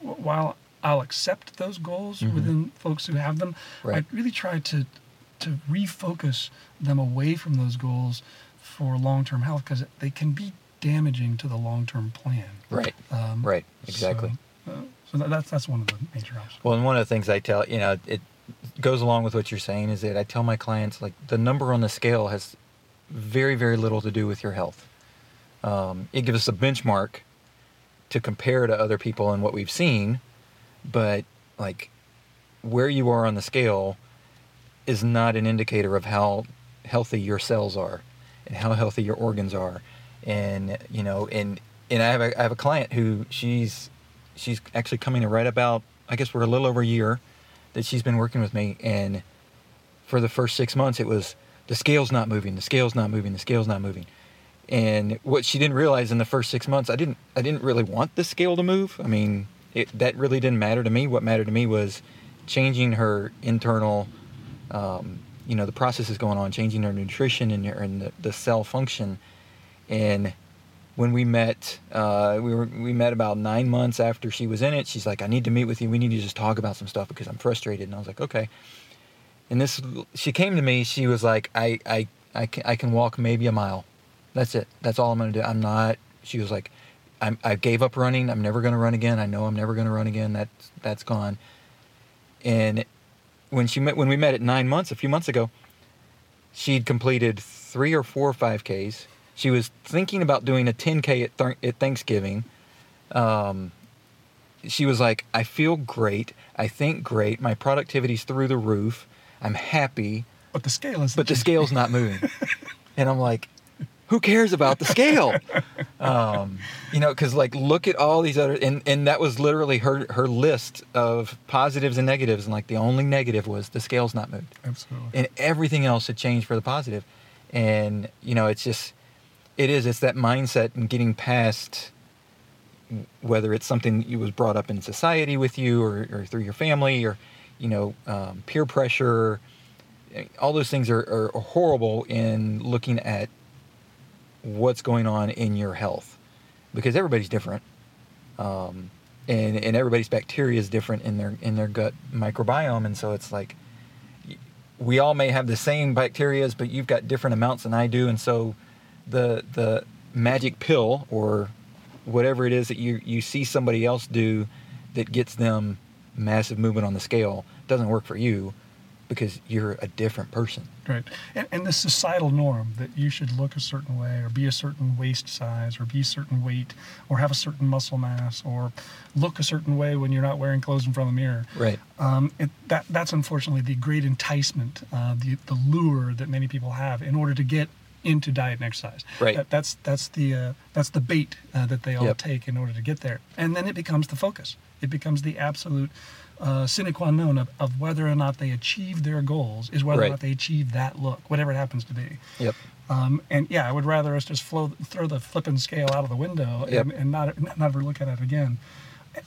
while I'll accept those goals within folks who have them. Right. I really try to to refocus them away from those goals for long-term health because they can be damaging to the long-term plan. Right. Um, Right. Exactly. So, so that, that's that's one of the major obstacles. Well, and one of the things I tell, you know, it goes along with what you're saying is that I tell my clients like the number on the scale has very, very little to do with your health. Um, it gives us a benchmark to compare to other people and what we've seen, but like where you are on the scale is not an indicator of how healthy your cells are and how healthy your organs are. And you know, and and I have a I have a client who she's she's actually coming to right about I guess we're a little over a year that she's been working with me and for the first six months it was the scale's not moving, the scale's not moving, the scale's not moving. And what she didn't realize in the first six months, I didn't I didn't really want the scale to move. I mean, it, that really didn't matter to me. What mattered to me was changing her internal, um, you know, the processes going on, changing her nutrition and, and the, the cell function. And when we met, uh, we were we met about nine months after she was in it. She's like, "I need to meet with you. We need to just talk about some stuff because I'm frustrated." And I was like, "Okay." And this, she came to me. She was like, "I I I can, I can walk maybe a mile. That's it. That's all I'm gonna do. I'm not." She was like, I'm, "I gave up running. I'm never gonna run again. I know I'm never gonna run again. That's that's gone." And when she met, when we met at nine months, a few months ago, she'd completed three or four 5Ks. She was thinking about doing a 10K at, th- at Thanksgiving. Um, she was like, I feel great. I think great. My productivity's through the roof. I'm happy, But the scale is. but the scale's not moving. <laughs> and I'm like, who cares about the scale? <laughs> Um, you know, because like, look at all these other, and, and that was literally her, her list of positives and negatives. And like, the only negative was the scale's not moved Absolutely. and everything else had changed for the positive and you know it's just it is it's that mindset and getting past whether it's something that you was brought up in society with you or, or through your family or you know um, peer pressure. All those things are, are horrible in looking at what's going on in your health because everybody's different um, and and everybody's bacteria is different in their in their gut microbiome. And so it's like we all may have the same bacterias, but you've got different amounts than I do, and so the the magic pill or whatever it is that you you see somebody else do that gets them massive movement on the scale doesn't work for you because you're a different person. Right. And, and the societal norm that you should look a certain way or be a certain waist size or be a certain weight or have a certain muscle mass or look a certain way when you're not wearing clothes in front of the mirror. Right. Um, it, that, that's unfortunately the great enticement, uh, the, the lure that many people have in order to get into diet and exercise. Right. That, that's, that's, the, uh, that's the bait uh, that they all Yep. take in order to get there. And then it becomes the focus. It becomes the absolute uh, sine qua non of, of whether or not they achieve their goals is whether Right. or not they achieve that look, whatever it happens to be. Yep. Um, and yeah, I would rather us just flow, throw the flipping scale out of the window Yep. and, and not, not ever look at it again.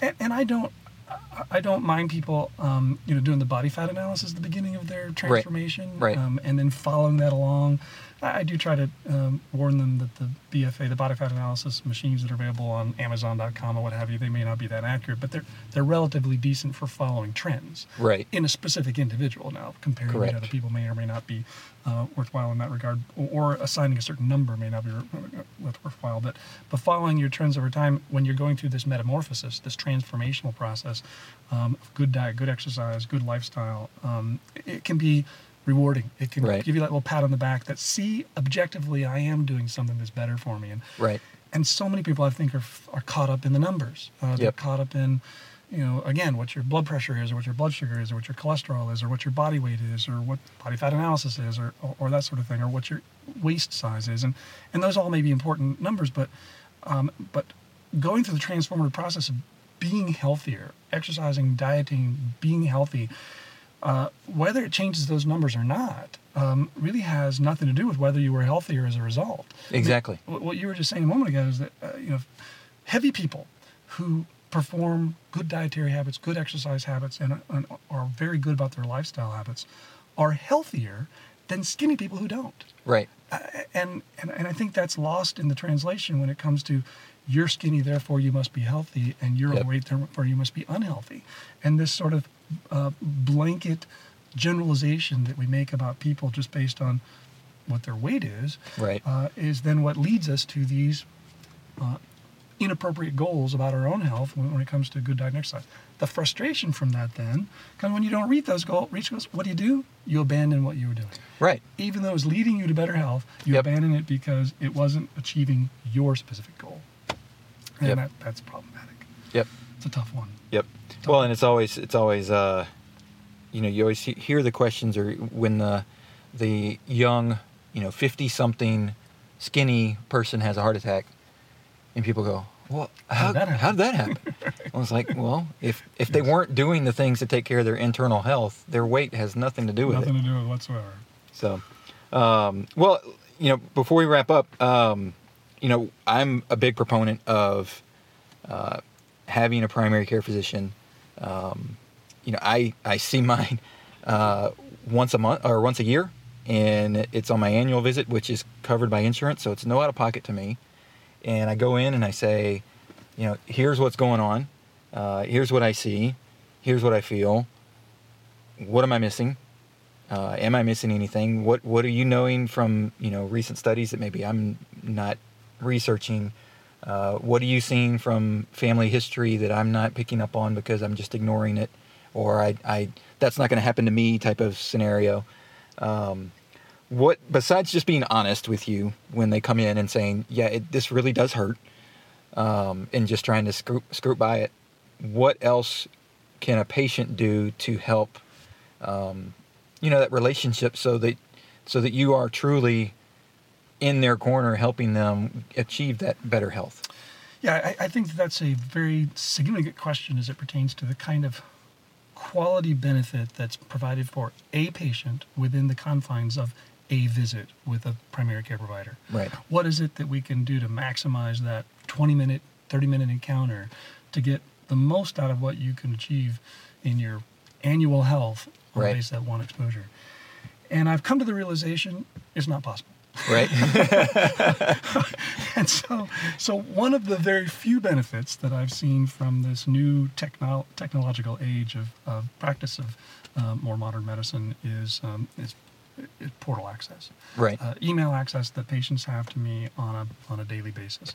And, and I don't, I- don't mind people, um, you know, doing the body fat analysis at the beginning of their transformation, Right. Um, and then following that along. I, do try to um, warn them that the BFA, the body fat analysis machines that are available on Amazon.com or what have you, they may not be that accurate, but they're they're relatively decent for following trends Right. in a specific individual. Now, comparing Correct. to other people may or may not be uh, worthwhile in that regard, or, or assigning a certain number may not be uh, worthwhile. But but following your trends over time, when you're going through this metamorphosis, this transformational process, um, good diet, good exercise, good lifestyle, um, it can be rewarding. It can Right. give you that little pat on the back that see objectively I am doing something that's better for me. And Right. and so many people I think are are caught up in the numbers. Uh, they're Yep. caught up in, you know, again, what your blood pressure is, or what your blood sugar is, or what your cholesterol is, or what your body weight is, or what body fat analysis is, or or, or that sort of thing, or what your waist size is, and and those all may be important numbers, but um, but going through the transformative process of being healthier, exercising, dieting, being healthy, uh, whether it changes those numbers or not, um, really has nothing to do with whether you were healthier as a result. Exactly. What what you were just saying a moment ago is that uh, you know, heavy people who perform good dietary habits, good exercise habits, and, and are very good about their lifestyle habits, are healthier than skinny people who don't. Right. and, and and I think that's lost in the translation when it comes to you're skinny, therefore you must be healthy, and you're Yep. overweight, therefore you must be unhealthy. And this sort of uh, blanket generalization that we make about people just based on what their weight is, Right. uh, is then what leads us to these uh, inappropriate goals about our own health when, when it comes to good diet and exercise. The frustration from that then comes when you don't reach those goals. Reach goals. What do you do? You abandon what you were doing Right. even though it's leading you to better health, you Yep. abandon it because it wasn't achieving your specific goal. And Yep. that, that's problematic. Yep. It's a tough one. Yep. Well, and it's always it's always uh, you know you always hear the questions or when the the young you know fifty something skinny person has a heart attack, and people go, well, how How'd that happen?" how did that happen? I was like, well, if if they weren't doing the things to take care of their internal health, their weight has nothing to do with Nothing it. Nothing to do with whatsoever. So, um, well, you know, before we wrap up, um, you know, I'm a big proponent of uh, having a primary care physician. Um, you know, I I see <laughs> mine uh, once a month or once a year, and it's on my annual visit, which is covered by insurance, so it's no out of pocket to me. And I go in and I say, you know, here's what's going on. Uh, here's what I see. Here's what I feel. What am I missing? Uh, am I missing anything? What What are you knowing from you know recent studies that maybe I'm not researching? Uh, what are you seeing from family history that I'm not picking up on because I'm just ignoring it, or I, I that's not going to happen to me type of scenario. Um, what besides just being honest with you when they come in and saying, yeah, it, this really does hurt, um, and just trying to screw, screw by it. What else can a patient do to help, um, you know, that relationship so that so that you are truly in their corner, helping them achieve that better health? Yeah, I, I think that's a very significant question as it pertains to the kind of quality benefit that's provided for a patient within the confines of a visit with a primary care provider. Right. What is it that we can do to maximize that 20 minute, 30 minute encounter to get the most out of what you can achieve in your annual health on Right. of that one exposure? And I've come to the realization it's not possible. Right. <laughs> And so, so one of the very few benefits that I've seen from this new techno- technological age of, of practice of uh, more modern medicine is, um, is, is portal access, right. uh, email access that patients have to me on a on a daily basis.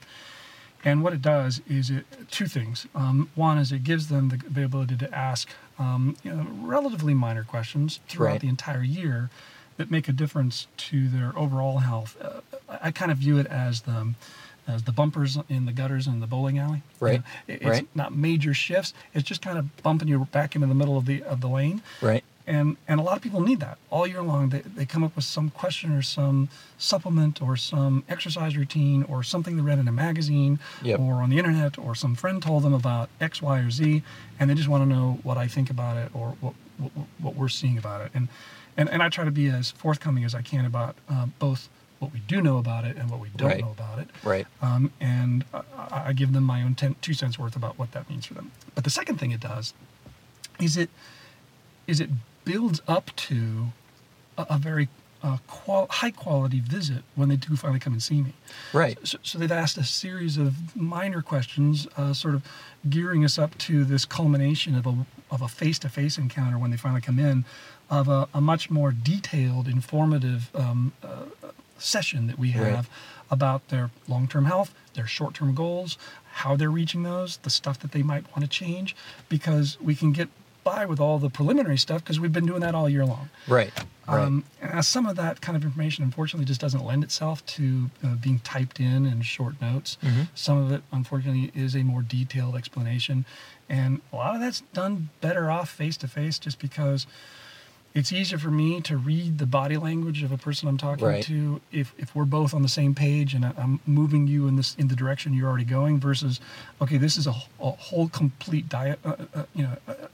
And what it does is it two things. Um, one is it gives them the, the ability to ask um, you know, relatively minor questions throughout Right. the entire year that make a difference to their overall health. Uh, I kind of view it as the as the bumpers in the gutters in the bowling alley. You Right. know, it- it's Right. not major shifts. It's just kind of bumping you back into the middle of the of the lane Right. and and a lot of people need that all year long they, they come up with some question or some supplement or some exercise routine or something they read in a magazine Yep. or on the internet or some friend told them about x y or z and they just want to know what i think about it or what what, what we're seeing about it and, and and i try to be as forthcoming as i can about uh, both what we do know about it and what we don't Right. know about it Right. um, and I, I give them my own ten, two cents worth about what that means for them. But the second thing it does is it is it builds up to a, a very uh, qual- high quality visit when they do finally come and see me. Right. So, so they've asked a series of minor questions, uh, sort of gearing us up to this culmination of a of a face to face encounter when they finally come in, of a, a much more detailed, informative um, uh, session that we Right. have about their long term health, their short term goals, how they're reaching those, the stuff that they might want to change, because we can get by with all the preliminary stuff because we've been doing that all year long. Right. Right. Um, and some of that kind of information, unfortunately, just doesn't lend itself to uh, being typed in in short notes. Mhm. Some of it, unfortunately, is a more detailed explanation. And a lot of that's done better off face to face just because it's easier for me to read the body language of a person I'm talking Right. to if, if we're both on the same page and I'm moving you in this in the direction you're already going versus okay this is a, a whole complete diet uh, uh, you know a, a,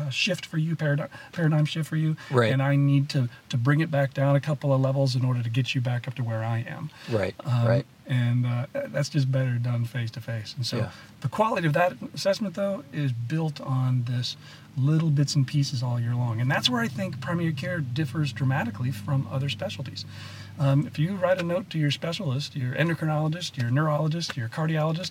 uh, shift for you, paradigm, paradigm shift for you, Right. and I need to to bring it back down a couple of levels in order to get you back up to where I am. Right. Um, right. And uh, that's just better done face to face. And so Yeah. the quality of that assessment, though, is built on this little bits and pieces all year long. And that's where I think primary care differs dramatically from other specialties. Um, if you write a note to your specialist, your endocrinologist, your neurologist, your cardiologist,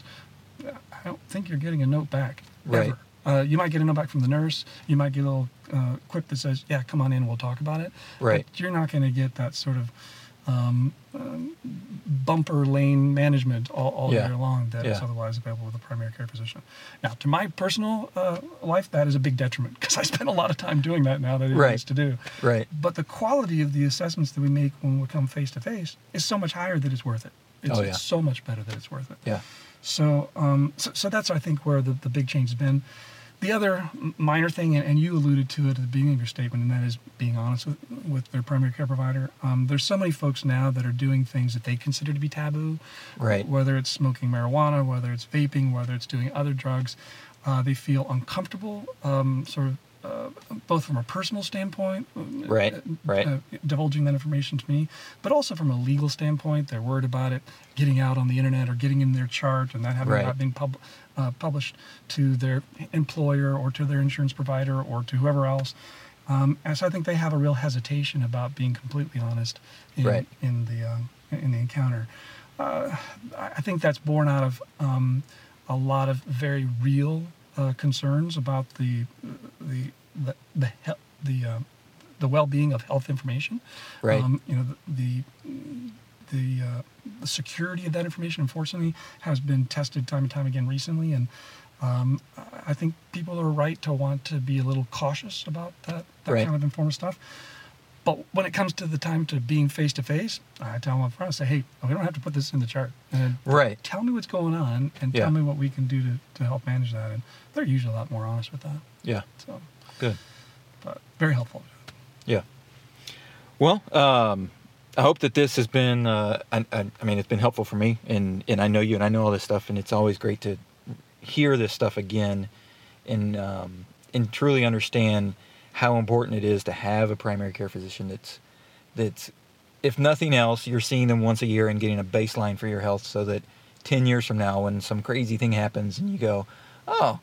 I don't think you're getting a note back. Right. Ever. Uh, you might get a note back from the nurse. You might get a little uh, quip that says, "Yeah, come on in, we'll talk about it." Right. But you're not going to get that sort of um, um, bumper lane management all, all Yeah. year long that is Yeah. otherwise available with a primary care physician. Now, to my personal uh, life, that is a big detriment because I spend a lot of time doing that now that it Right. is to do. Right. But the quality of the assessments that we make when we come face to face is so much higher that it's worth it. It's, Oh, yeah. it's so much better that it's worth it. Yeah. So, um, so, so that's I think where the, the big change has been. The other minor thing, and, and you alluded to it at the beginning of your statement, and that is being honest with, with their primary care provider. Um, there's so many folks now that are doing things that they consider to be taboo, Right. Whether it's smoking marijuana, whether it's vaping, whether it's doing other drugs, uh, they feel uncomfortable, um, sort of. Uh, both from a personal standpoint, uh, Right, uh, right. uh, divulging that information to me, but also from a legal standpoint, they're worried about it getting out on the internet or getting in their chart and that having Right. not been pub- uh, published to their employer or to their insurance provider or to whoever else. Um, and so I think they have a real hesitation about being completely honest in, Right. in the um, in the encounter. Uh, I I think that's born out of um, a lot of very real uh, concerns about the the the the, he- the uh, the well-being of health information. Right. Um, you know the the, the, uh, the security of that information, unfortunately, has been tested time and time again recently, and um, I- think people are right to want to be a little cautious about that, that Right. kind of informed stuff. But when it comes to the time to being face to face, I tell them up front, I say, hey, we don't have to put this in the chart. And Right. tell me what's going on and Yeah. tell me what we can do to, to help manage that. And they're usually a lot more honest with that. Yeah. So, Good. but very helpful. Yeah. Well, um, I hope that this has been. Uh, I, I, I mean, it's been helpful for me, and and I know you, and I know all this stuff, and it's always great to hear this stuff again, and um, and truly understand how important it is to have a primary care physician that's that's if nothing else, you're seeing them once a year and getting a baseline for your health, so that ten years from now, when some crazy thing happens, and you go, oh,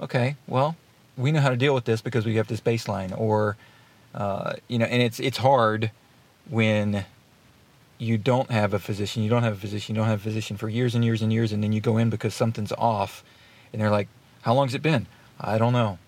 okay, well, we know how to deal with this because we have this baseline, or uh, you know, and it's it's hard when you don't have a physician, you don't have a physician, you don't have a physician for years and years and years, and then you go in because something's off, and they're like, "How long's it been?" I don't know.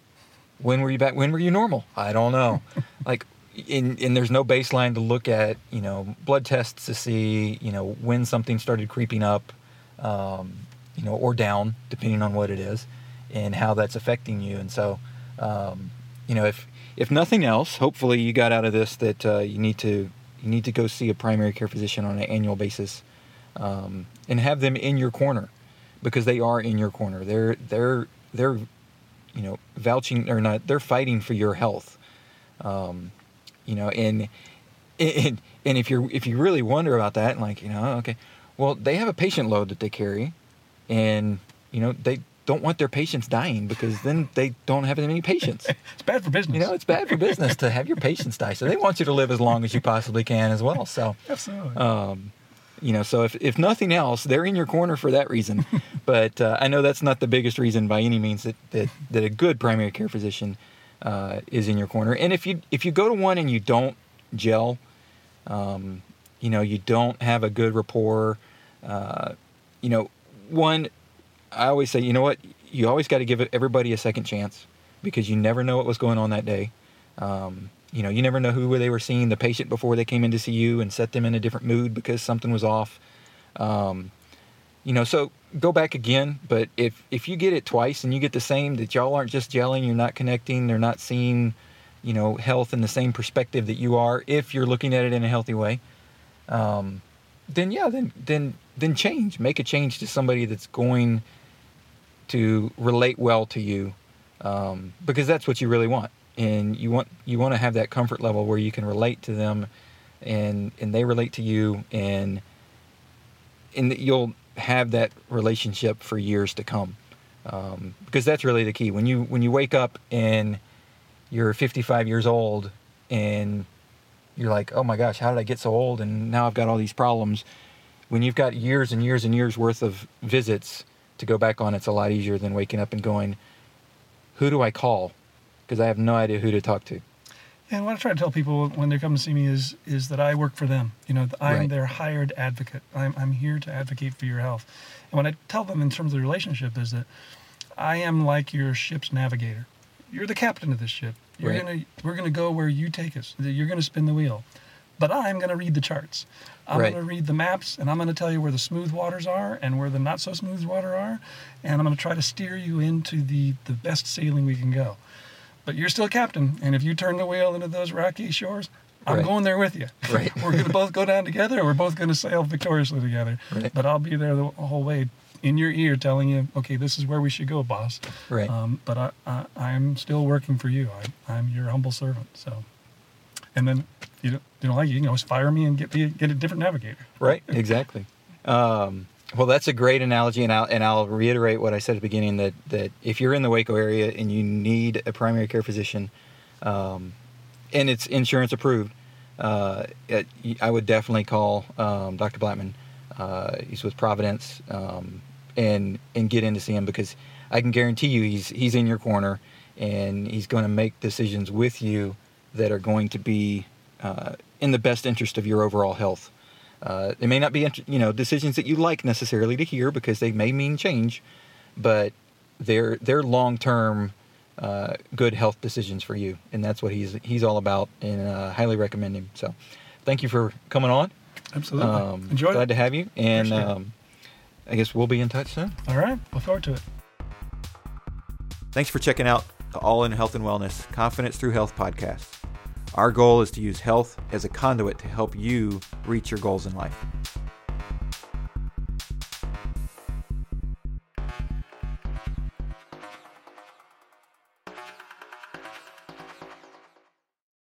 When were you back? When were you normal? I don't know. <laughs> like, in, and there's no baseline to look at, you know, blood tests to see, you know, when something started creeping up, um, you know, or down, depending on what it is, and how that's affecting you. And so, um, you know, if if nothing else, hopefully you got out of this that uh, you need to you need to go see a primary care physician on an annual basis, um, and have them in your corner, because they are in your corner. They're they're they're, you know, vouching or not. They're fighting for your health, um, you know, and and and if you're if you really wonder about that, and like you know, okay, well they have a patient load that they carry, and you know they don't want their patients dying because then they don't have any patients. <laughs> It's bad for business. You know, it's bad for business to have your patients die. So they want you to live as long as you possibly can as well. So, <laughs> Absolutely. um, you know, so if, if nothing else, they're in your corner for that reason. <laughs> but uh, I know that's not the biggest reason by any means that, that, that a good primary care physician uh, is in your corner. And if you if you go to one and you don't gel, um, you know, you don't have a good rapport, uh, you know, one, I always say, you know what, you always got to give everybody a second chance because you never know what was going on that day. Um, you know, you never know who they were seeing the patient before they came in to see you and set them in a different mood because something was off. Um, you know, so go back again. But if if you get it twice and you get the same, that y'all aren't just gelling, you're not connecting, they're not seeing, you know, health in the same perspective that you are. If you're looking at it in a healthy way, um, then yeah, then then then change. Make a change to somebody that's going to relate well to you, um, because that's what you really want. And you want you want to have that comfort level where you can relate to them, and and they relate to you, and and you'll have that relationship for years to come. Um, because that's really the key. When you when you wake up and you're 55 years old and you're like, oh my gosh, how did I get so old? And now I've got all these problems. When you've got years and years and years worth of visits to go back on, it's a lot easier than waking up and going, who do I call? Because I have no idea who to talk to. And what I try to tell people when they come to see me is is that I work for them. You know, I'm Right. their hired advocate. I'm, I'm here to advocate for your health. And what I tell them in terms of the relationship is that I am like your ship's navigator. You're the captain of this ship. You're Right. gonna we're gonna go where you take us. You're gonna spin the wheel. But I'm gonna read the charts. I'm Right. gonna read the maps and I'm gonna tell you where the smooth waters are and where the not so smooth water are. And I'm gonna try to steer you into the, the best sailing we can go. But you're still captain, and if you turn the wheel into those rocky shores, I'm Right. going there with you. <laughs> Right. we're going to both go down together, or we're both going to sail victoriously together. Right. But I'll be there the whole way, in your ear, telling you, okay, this is where we should go, boss. Right. Um, but I, I, I'm still working for you. I, I'm your humble servant. So, and then you don't, you don't like it, you can always fire me and get me get a different navigator. Right, exactly. Um, well, that's a great analogy, and I'll, and I'll reiterate what I said at the beginning that, that if you're in the Waco area and you need a primary care physician, um, and it's insurance approved, uh, it, I would definitely call um, Dr. Blackman. Uh, he's with Providence, um, and and get in to see him because I can guarantee you he's he's in your corner, and he's going to make decisions with you that are going to be uh, in the best interest of your overall health. Uh, they may not be, you know, decisions that you like necessarily to hear because they may mean change, but they're they're long term uh, good health decisions for you, and that's what he's he's all about. And uh, highly recommend him. So, thank you for coming on. Absolutely. Um, Enjoy glad it. to have you, and um, I guess we'll be in touch soon. All right. Look forward to it. Thanks for checking out the All in Health and Wellness Confidence Through Health podcast. Our goal is to use health as a conduit to help you reach your goals in life.